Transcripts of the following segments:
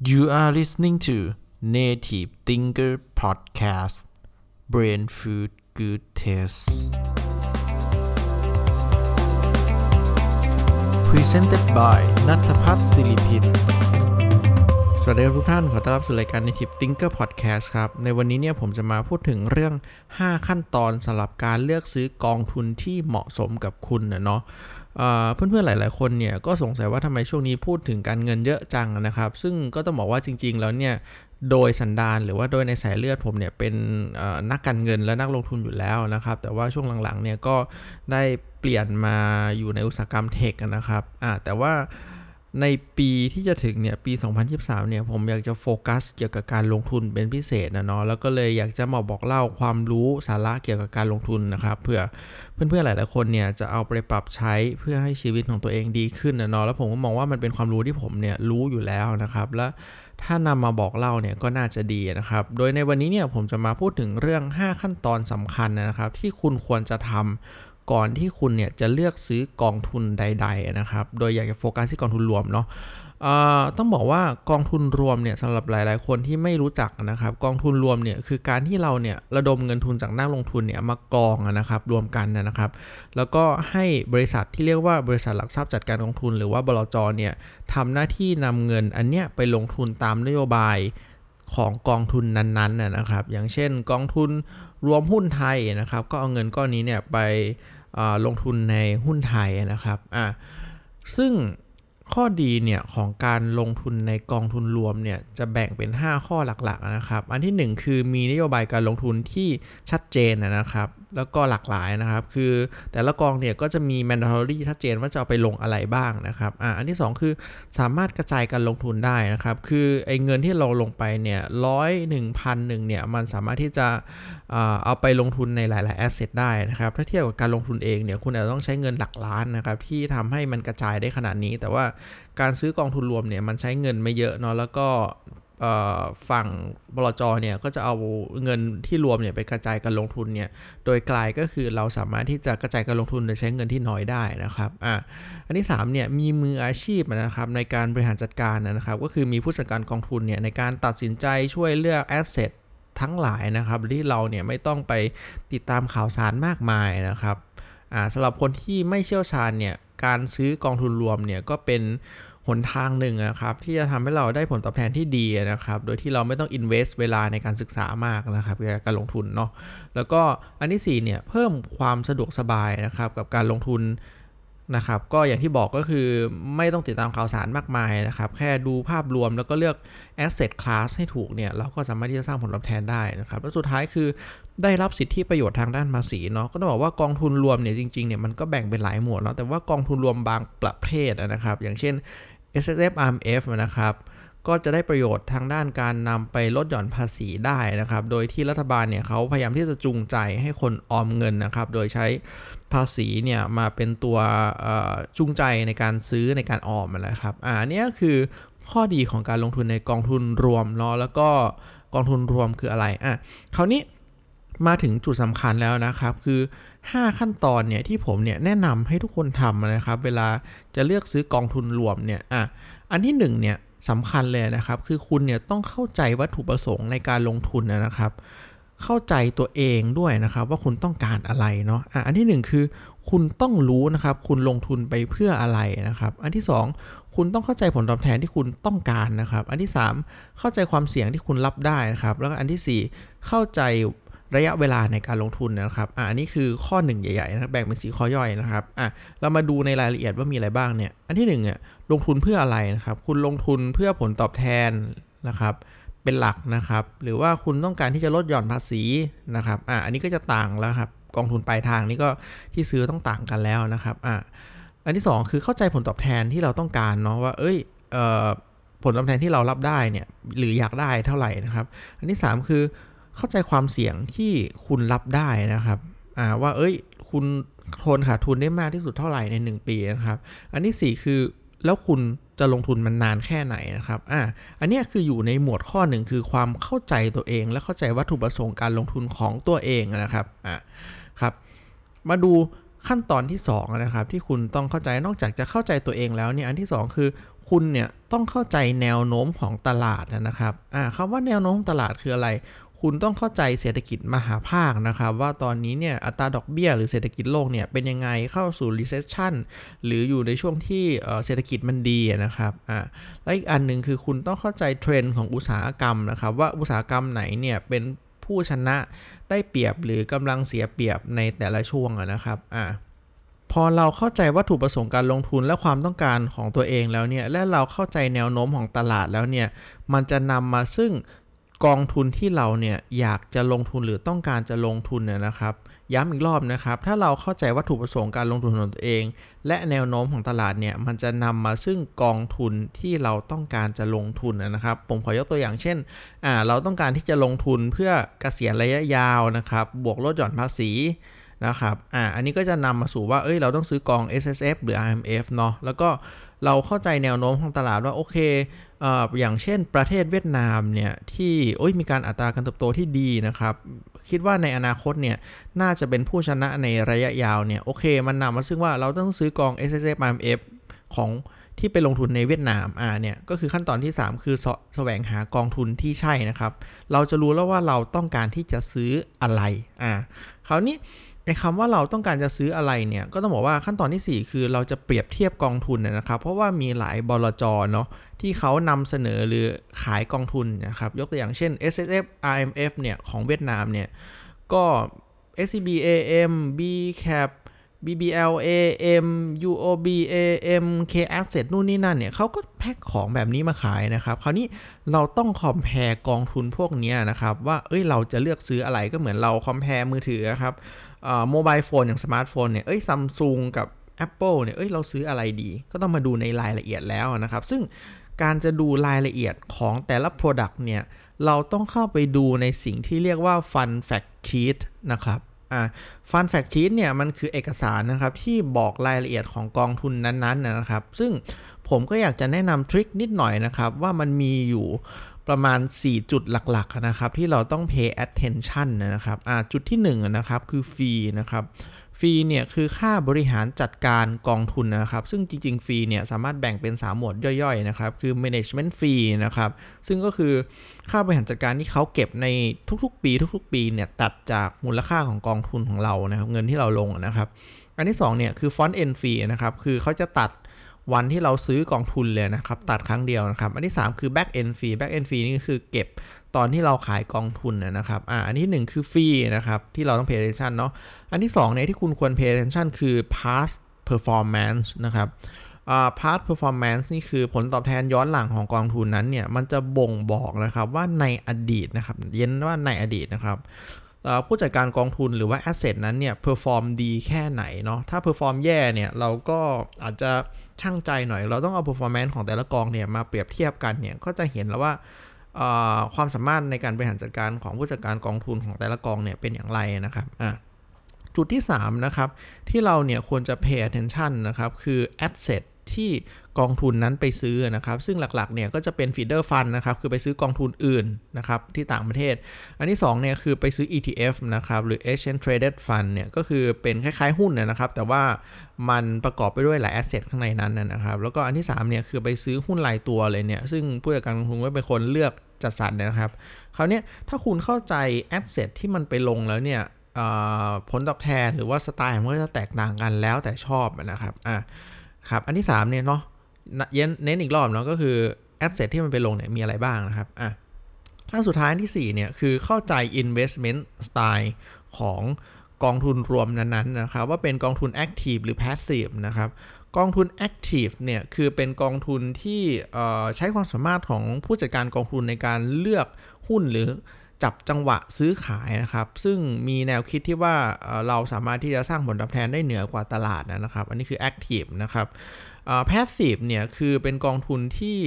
You are listening to Native Thinker Podcast Brain Food Good Taste Presented by นัทพัฒน์ศิริพิน สวัสดีครับทุกท่าน ขอต้อนรับสู่รายการ Native Thinker Podcast ครับ ในวันนี้เนี่ยผมจะมาพูดถึงเรื่อง 5 ขั้นตอนสำหรับการเลือกซื้อกองทุนที่เหมาะสมกับคุณนะเนาะเพื่อนๆหลาย ๆ คนเนี่ยก็สงสัยว่าทำไมช่วงนี้พูดถึงการเงินเยอะจังนะครับ ซึ่งก็ต้องบอกว่าจริง ๆ แล้วเนี่ยโดยสันดานหรือว่าโดยในสายเลือดผมเนี่ยเป็นนักการเงินและนักลงทุนอยู่แล้วนะครับ แต่ว่าช่วงหลังๆเนี่ยก็ได้เปลี่ยนมาอยู่ในอุตสาหกรรมเทคนะครับแต่ว่า ในปีที่จะถึงเนี่ยปี 2023 เนี่ยผมอยากจะโฟกัสเกี่ยวกับการลงทุนเป็นพิเศษนะเนาะแล้วก็เลยอยากจะมาบอกเล่าความรู้สาระเกี่ยวกับการลงทุนนะครับเพื่อเพื่อนๆหลายๆคนเนี่ยจะเอาไปปรับใช้เพื่อให้ชีวิตของตัวเองดีขึ้นนะเนาะแล้วผมก็มองว่ามันเป็นความรู้ที่ผมเนี่ยรู้อยู่แล้วนะครับ และถ้านำมาบอกเล่าเนี่ยก็น่าจะดีนะครับ โดยในวันนี้เนี่ยผมจะมาพูดถึงเรื่อง 5 ขั้นตอนสำคัญนะครับ ที่คุณควรจะทำ ก่อนที่คุณเนี่ยจะเลือกซื้อกองทุนใด ๆนะครับ โดยอยากจะโฟกัสที่กองทุนรวมเนาะต้องบอกว่ากองทุนรวมเนี่ยสำหรับหลาย ๆ คนที่ไม่รู้จักนะครับกองทุนรวมเนี่ยคือการที่เราเนี่ยระดมเงินทุนจากนักลงทุนเนี่ยมากองนะครับรวมกันนะครับ แล้วก็ให้บริษัทที่เรียกว่าบริษัทหลักทรัพย์จัดการกองทุน หรือว่าบลจเนี่ยทำหน้าที่นำเงินอันเนี้ยไปลงทุนตามนโยบายของกองทุนนั้น ๆ นะครับ อย่างเช่นกองทุน รวมหุ้นไทยนะครับ ก็เอาเงินก้อนนี้เนี่ยไปลงทุนในหุ้นไทยนะครับอ่าซึ่งข้อดีเนี่ยของการลงทุนในกองทุนรวมเนี่ยจะแบ่งเป็น 5 ข้อหลักๆนะครับ อันที่ 1 คือมีนโยบายการลงทุนที่ชัดเจนนะครับ แล้วก็หลากหลายนะครับ คือแต่ละกองเนี่ยก็จะมี mandatory ชัดเจนว่าจะเอาไปลงอะไรบ้างนะครับอ่าอันที่ 2 คือสามารถกระจายการลงทุนได้นะครับ คือไอ้เงินที่เราลงไปเนี่ยร้อยหนึ่งพันหนึ่งเนี่ยมันสามารถที่จะเอาไปลงทุนในหลายๆแอสเซทได้นะครับ ถ้าเทียบกับการลงทุนเองเนี่ยคุณอาจจะต้องใช้เงินหลักล้านนะครับที่ทำให้มันกระจายได้ขนาดนี้ แต่ว่าการซื้อกองทุนรวมเนี่ยมันใช้เงินไม่เยอะเนาะแล้วก็ ฝั่งบลจเนี่ยก็จะเอาเงินที่รวมเนี่ยไปกระจายการลงทุนเนี่ยโดยกลายก็คือเราสามารถที่จะกระจายการลงทุนโดยใช้เงินที่น้อยได้นะครับอะอันที่3เนี่ยมีมืออาชีพนะครับในการบริหารจัดการนะครับก็คือมีผู้จัดการกองทุนเนี่ยในการตัดสินใจช่วยเลือกแอสเซททั้งหลายนะครับที่เราเนี่ยไม่ต้องไปติดตามข่าวสารมากมายนะครับอ่าสำหรับคนที่ไม่เชี่ยวชาญเนี่ยการซื้อกองทุนรวมเนี่ยก็เป็น หนทางหนึ่งนะครับที่จะทำให้เราได้ผลตอบแทนที่ดีนะครับโดยที่เราไม่ต้อง invest เวลาในการศึกษามากนะครับการลงทุนเนาะแล้วก็อันที่4เนี่ยเพิ่มความสะดวกสบายนะครับกับการลงทุนนะครับก็อย่างที่บอกก็คือไม่ต้องติดตามข่าวสารมากมายนะครับ แค่ดูภาพรวมแล้วก็เลือก asset class ให้ถูกเนี่ยเราก็สามารถที่จะสร้างผลตอบแทนได้นะครับ และสุดท้ายคือได้รับสิทธิประโยชน์ทางด้านภาษีเนาะก็ต้องบอกว่ากองทุนรวมเนี่ยจริงๆเนี่ยมันก็แบ่งเป็นหลายหมวดเนาะแต่ว่ากองทุนรวมบางประเภทนะครับ อย่างเช่น S S F R M F นะครับก็จะได้ประโยชน์ทางด้านการนำไปลดหย่อนภาษีได้นะครับ โดยที่รัฐบาลเนี่ยเขาพยายามที่จะจูงใจให้คนออมเงินนะครับ โดยใช้ภาษีเนี่ยมาเป็นตัวจูงใจในการซื้อในการออมนะครับ อ่านี่คือข้อดีของการลงทุนในกองทุนรวมเนาะแล้วก็กองทุนรวมคืออะไร อะคราวนี้ มาถึงจุดสำคัญแล้วนะครับ คือ 5 ขั้นตอนเนี่ยที่ผมเนี่ยแนะนำให้ทุกคนทำนะครับ เวลาจะเลือกซื้อกองทุนรวมเนี่ยอะอันที่1เนี่ยสำคัญเลยนะครับ คือคุณเนี่ยต้องเข้าใจวัตถุประสงค์ในการลงทุนนะครับ เข้าใจตัวเองด้วยนะครับ ว่าคุณต้องการอะไรเนาะอะอันที่ 1 คือคุณต้องรู้นะครับ คุณลงทุนไปเพื่ออะไรนะครับ อันที่ 2 คุณต้องเข้าใจผลตอบแทนที่คุณต้องการนะครับ อันที่ 3 เข้าใจความเสี่ยงที่คุณรับได้นะครับ แล้วก็อันที่ 4 เข้าใจ ระยะเวลาในการลงทุนนะครับอ่าอันนี้คือข้อหนึ่งใหญ่ๆนะแบ่งเป็นสีข้อย่อยนะครับอะเรามาดูในรายละเอียดว่ามีอะไรบ้างเนี่ยอันที่1เนี่ยลงทุนเพื่ออะไรนะครับ คุณลงทุนเพื่อผลตอบแทนนะครับเป็นหลักนะครับ หรือว่าคุณต้องการที่จะลดหย่อนภาษีนะครับอ่าอันนี้ก็จะต่างแล้วครับกองทุนปลายทางนี่ก็ที่ซื้อต้องต่างกันแล้วนะครับอ่าอันที่ 2 คือเข้าใจผลตอบแทนที่เราต้องการเนาะว่าเอ้ยเอ่อผลตอบแทนที่เรารับได้เนี่ยหรืออยากได้เท่าไหร่นะครับ อันที่ 3 คือ เข้าใจความเสี่ยงที่คุณรับได้นะครับว่าเอ้ย คุณทนขาดทุนได้มากที่สุดเท่าไหร่ใน 1 ปีนะครับ อันที่ 4 คือแล้วคุณจะลงทุนมันนานแค่ไหนนะครับ อ่า อันนี้คืออยู่ในหมวดข้อหนึ่งคือความเข้าใจตัวเอง และเข้าใจวัตถุประสงค์การลงทุนของตัวเองนะครับ อ่าครับ มาดูขั้นตอนที่2นะครับที่คุณต้องเข้าใจนอกจากจะเข้าใจตัวเองแล้วเนี่ยอันที่ 2 คือคุณเนี่ยต้องเข้าใจแนวโน้มของตลาดนะครับ อ่าคำว่าแนวโน้มตลาดคืออะไร คุณต้องเข้าใจเศรษฐกิจมหาภาคนะครับว่าตอนนี้เนี่ยอัตราดอกเบี้ยหรือเศรษฐกิจโลกเนี่ยเป็นยังไงเข้าสู่ recession หรืออยู่ในช่วงที่เศรษฐกิจมันดีนะครับอ่าและอีกอันหนึ่งคือคุณต้องเข้าใจเทรนด์ของอุตสาหกรรมนะครับว่าอุตสาหกรรมไหนเนี่ยเป็นผู้ชนะได้เปรียบหรือกำลังเสียเปรียบในแต่ละช่วงนะครับอ่าพอเราเข้าใจวัตถุประสงค์การลงทุนและความต้องการของตัวเองแล้วเนี่ย และเราเข้าใจแนวโน้มของตลาดแล้วเนี่ย มันจะนำมาซึ่ง กองทุนที่เราเนี่ยอยากจะลงทุนหรือต้องการจะลงทุนเนี่ยนะครับ ย้ำอีกรอบนะครับ ถ้าเราเข้าใจวัตถุประสงค์การลงทุนของตัวเอง และแนวโน้มของตลาดเนี่ยมันจะนำมาซึ่งกองทุนที่เราต้องการจะลงทุนนะครับ ผมขอยกตัวอย่างเช่นอ่าเราต้องการที่จะลงทุนเพื่อเกษียณระยะยาวนะครับ บวกลดหย่อนภาษีนะครับ อ่า อันนี้ก็จะนำมาสู่ว่า เอ้ย เราต้องซื้อกอง S S F หรือ I M F เนาะ แล้วก็ เราเข้าใจแนวโน้มของตลาดว่าโอเคเออย่างเช่นประเทศเวียดนามเนี่ยที่โอ้ยมีการอัตราการเติบโตที่ดีนะครับ คิดว่าในอนาคตเนี่ยน่าจะเป็นผู้ชนะในระยะยาวเนี่ยโอเค มันนำมาซึ่งว่าเราต้องซื้อกอง S S F M F ของที่ไปลงทุนในเวียดนามอ่าเนี่ยก็คือขั้นตอนที่ 3 คือสแสวงหากองทุนที่ใช่นะครับ เราจะรู้แล้วว่าเราต้องการที่จะซื้ออะไรอ่าคราวนี้ ในคำว่าเราต้องการจะซื้ออะไรเนี่ยก็ต้องบอกว่าขั้นตอนที่ 4 คือเราจะเปรียบเทียบกองทุนนะครับ เพราะว่ามีหลายบลจเนาะที่เขานำเสนอหรือขายกองทุนนะครับ ยกตัวอย่างเช่น S S F R M F เนี่ยของเวียดนามเนี่ยก็ S C B A M B Cap BBLAM UOBAM KAsset นู่นนี่นั่นเนี่ยเขาก็แพ็คของแบบนี้มาขายนะครับ คราวนี้เราต้อง compare กองทุนพวกนี้นะครับ ว่าเอ้ยเราจะเลือกซื้ออะไรก็เหมือนเรา compare มือถือครับ mobile phone อย่างสมาร์ทโฟนเนี่ยเอ้ยซัมซุงกับ Apple เนี่ยเอ้ยเราซื้ออะไรดี ก็ต้องมาดูในรายละเอียดแล้วนะครับ ซึ่งการจะดูรายละเอียดของแต่ละ Product เนี่ยเราต้องเข้าไปดูในสิ่งที่เรียกว่า Fun Fact Sheet นะครับอ่าฟันแฟกชีตเนี่ยมันคือเอกสารนะครับที่บอกรายละเอียดของกองทุนนั้นๆนะครับ ซึ่งผมก็อยากจะแนะนำทริคนิดหน่อยนะครับ ว่ามันมีอยู่ ประมาณ 4 จุดหลักๆนะครับที่เราต้อง pay attention นะครับจุดที่1นะครับคือฟรีนะครับฟรีเนี่ยคือค่าบริหารจัดการกองทุนนะครับ ซึ่งจริงๆฟรีเนี่ยสามารถแบ่งเป็น 3 หมวดย่อยๆนะครับคือ management fee นะครับซึ่งก็คือค่าบริหารจัดการที่เขาเก็บในทุกๆ ปี ทุกๆ ปีเนี่ยตัดจากมูลค่าของกองทุนของเรานะครับเงินที่เราลงนะครับ อันที่2เนี่ยคือ front end fee นะครับคือเขาจะตัด วันที่เราซื้อกองทุนเลยนะครับ ตัดครั้งเดียวนะครับ อันที่ 3 คือ back end fee back end fee นี่คือเก็บตอนที่เราขายกองทุนนะครับอ่าอันที่ 1 คือฟรีนะครับ ที่เราต้อง pay attention เนาะอันที่2เนี่ยที่คุณควร pay attention คือ past performance นะครับอ่า past performance นี่คือผลตอบแทนย้อนหลังของกองทุนนั้นเนี่ยมันจะบ่งบอกนะครับว่าในอดีตนะครับ เย็นว่าในอดีตนะครับ ผู้จัดการกองทุนหรือว่า asset นั้นเนี่ย perform ดีแค่ไหนเนาะถ้า perform แย่เนี่ยเราก็อาจจะช่างใจหน่อย เราต้องเอา performance ของแต่ละกองเนี่ยมาเปรียบเทียบกันเนี่ยก็จะเห็นแล้วว่าความสามารถในการบริหารจัดการของผู้จัดการกองทุนของแต่ละกองเนี่ยเป็นอย่างไรนะครับจุดที่ 3 นะครับ ที่เราเนี่ยควรจะ pay attention นะครับ คือ asset ที่กองทุนนั้นไปซื้อนะครับ ซึ่งหลักๆเนี่ยก็จะเป็น feeder fund นะครับ คือไปซื้อกองทุนอื่นนะครับที่ต่างประเทศ อันที่2เนี่ยคือไปซื้อ ETF นะครับหรือ exchange traded fund เนี่ยก็คือเป็นคล้ายๆหุ้นนะครับ แต่ว่ามันประกอบไปด้วยหลาย asset ข้างในนั้นนะครับ แล้วก็อันที่3เนี่ยคือไปซื้อหุ้นรายตัวเลยเนี่ย ซึ่งผู้จัดการกองทุนก็เป็นคนเลือกจัดสรรนะครับคราวนี้ถ้าคุณเข้าใจ asset ที่มันไปลงแล้วเนี่ยผลตอบแทนหรือว่าสไตล์มันก็จะแตกต่างกันแล้วแต่ชอบนะครับอะ ครับอันที่3เนี่ยเนาะเน้นอีกรอบเนาะก็คือแอสเซทที่มันไปลงเนี่ยมีอะไรบ้างนะครับอะขั้นสุดท้ายที่4เนี่ยคือเข้าใจ investment style ของกองทุนรวมนั้นๆนะครับว่าเป็นกองทุน active หรือ passive นะครับกองทุน active เนี่ยคือเป็นกองทุนที่ใช้ความสามารถของผู้จัดการกองทุนในการเลือกหุ้นหรือ จับจังหวะซื้อขายนะครับ ซึ่งมีแนวคิดที่ว่าเราสามารถที่จะสร้างผลตอบแทนได้เหนือกว่าตลาดนะครับ อันนี้คือ active นะครับ passive เนี่ยคือเป็นกองทุนที่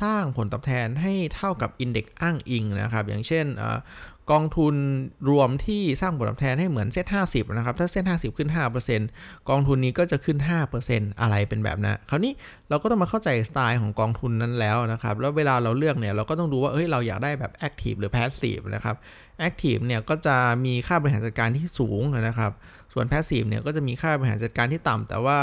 สร้างผลตอบแทนให้เท่ากับ index อ้างอิงนะครับ อย่างเช่น กองทุนรวมที่สร้างผลตอบแทนให้เหมือน SET50 นะครับ ถ้า SET50 ขึ้น5%กองทุนนี้ก็จะขึ้น5%อร์เซ็นต์อะไรเป็นแบบนั้นคราวนี้เราก็ต้องมาเข้าใจสไตล์ของกองทุนนั้นแล้วนะครับ แล้วเวลาเราเลือกเนี่ยเราก็ต้องดูว่าเฮ้ยเราอยากได้แบบ Active หรือ Passive นะครับ Active เนี่ยก็จะมีค่าบริหารจัดการที่สูงนะครับ ส่วน Passive เนี่ยก็จะมีค่าบริหารจัดการที่ต่ำแต่ว่า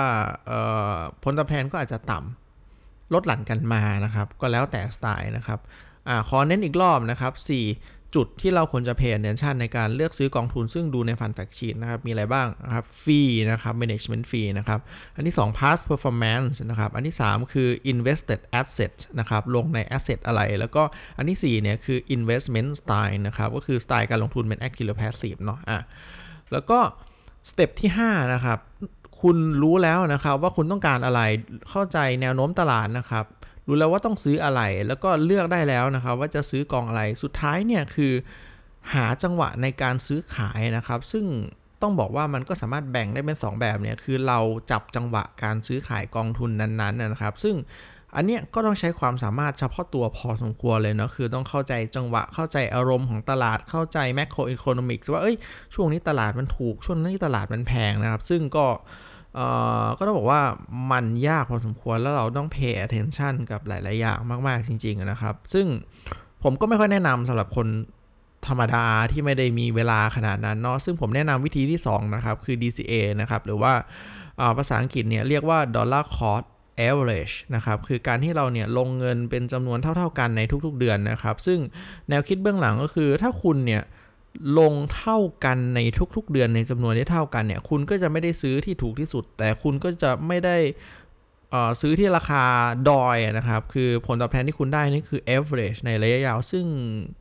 ผลตอบแทนก็อาจจะต่ำลดหลั่นกันมานะครับ ก็แล้วแต่สไตล์นะครับอขอเน้นอีกรอบนะครับ 4 จุดที่เราควรจะ pay attention ในการเลือกซื้อกองทุนซึ่งดูในฟันแฟกชีตนะครับ มีอะไรบ้างนะครับฟรีนะครับ management fee นะครับ อันที่ 2 past performance นะครับ อันที่ 3 คือ invested asset นะครับ ลงใน asset อะไร แล้วก็อันที่4เนี่ยคือ investment style นะครับ ก็คือสไตล์การลงทุนเป็น active หรือ passive เนาะอะแล้วก็สเต็ปที่ 5 นะครับ คุณรู้แล้วนะครับว่าคุณต้องการอะไรเข้าใจแนวโน้มตลาดนะครับ รู้แล้วว่าต้องซื้ออะไร แล้วก็เลือกได้แล้วนะครับ ว่าจะซื้อกองอะไร สุดท้ายเนี่ยคือหาจังหวะในการซื้อขายนะครับ ซึ่งต้องบอกว่ามันก็สามารถแบ่งได้เป็น 2 แบบเนี่ยคือเราจับจังหวะการซื้อขายกองทุนนั้นๆนะครับ ซึ่งอันเนี้ยก็ต้องใช้ความสามารถเฉพาะตัวพอสมควรเลยเนาะคือต้องเข้าใจจังหวะเข้าใจอารมณ์ของตลาดเข้าใจแม c r o e c o n o m i c s ว่าเอ้ยช่วงนี้ตลาดมันถูกช่วงนี้ตลาดมันแพงนะครับ ซึ่งก็ ก็ต้องบอกว่ามันยากพอสมควรแล้วเราต้อง pay attention กับหลาย ๆ อย่างมาก ๆ จริง ๆ นะครับ ซึ่งผมก็ไม่ค่อยแนะนำสำหรับคนธรรมดาที่ไม่ได้มีเวลาขนาดนั้นเนาะซึ่งผมแนะนำวิธีที่ 2 นะครับ คือ DCA นะครับ หรือว่าภาษาอังกฤษเนี่ยเรียกว่า dollar cost average นะครับ คือการที่เราเนี่ยลงเงินเป็นจำนวนเท่า ๆ กันในทุก ๆ เดือนนะครับ ซึ่งแนวคิดเบื้องหลังก็คือถ้าคุณเนี่ย ลงเท่ากันในทุกๆ เดือนในจำนวนที่เท่ากันเนี่ย คุณก็จะไม่ได้ซื้อที่ถูกที่สุด แต่คุณก็จะไม่ได้ ซื้อที่ราคาดอยนะครับ คือผลตอบแทนที่คุณได้นี่คือ average ในระยะยาว ซึ่ง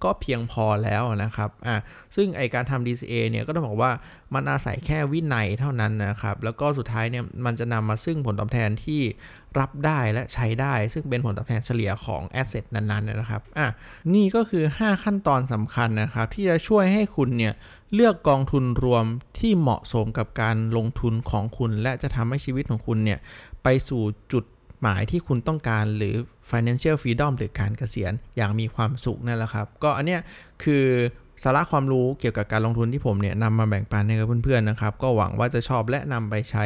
ก็เพียงพอแล้วนะครับอะซึ่งไอการทำ DCA เนี่ยก็ต้องบอกว่ามันอาศัยแค่วินัยเท่านั้นนะครับ แล้วก็สุดท้ายเนี่ยมันจะนำมาซึ่งผลตอบแทนที่รับได้และใช้ได้ ซึ่งเป็นผลตอบแทนเฉลี่ยของ asset นั้นๆนะครับอะนี่ก็คือ 5 ขั้นตอนสำคัญนะครับ ที่จะช่วยให้คุณเนี่ยเลือกกองทุนรวมที่เหมาะสมกับการลงทุนของคุณ และจะทำให้ชีวิตของคุณเนี่ย ไปสู่จุดหมายที่คุณต้องการหรือ financial freedom หรือการเกษียณอย่างมีความสุขนั่นแหละครับ ก็อันเนี้ยคือสาระความรู้เกี่ยวกับการลงทุนที่ผมเนี่ยนำมาแบ่งปันให้กับเพื่อนๆนะครับ ก็หวังว่าจะชอบและนำไปใช้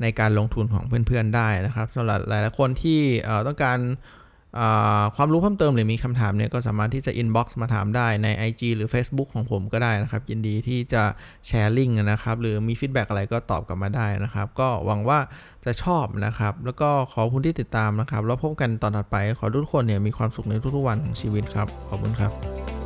ในการลงทุนของเพื่อนๆได้นะครับสำหรับหลายๆคนที่ต้องการ ความรู้เพิ่มเติมหรือมีคำถามเนี่ยก็สามารถที่จะ inbox มาถามได้ใน IG หรือ Facebook ของผมก็ได้นะครับ ยินดีที่จะแชร์ลิงก์นะครับ หรือมี feedback อะไรก็ตอบกลับมาได้นะครับ ก็หวังว่าจะชอบนะครับ แล้วก็ขอบคุณที่ติดตามนะครับ แล้วพบกันตอนถัดไป ขอทุกคนเนี่ยมีความสุขในทุกๆวันของชีวิตครับ ขอบคุณครับ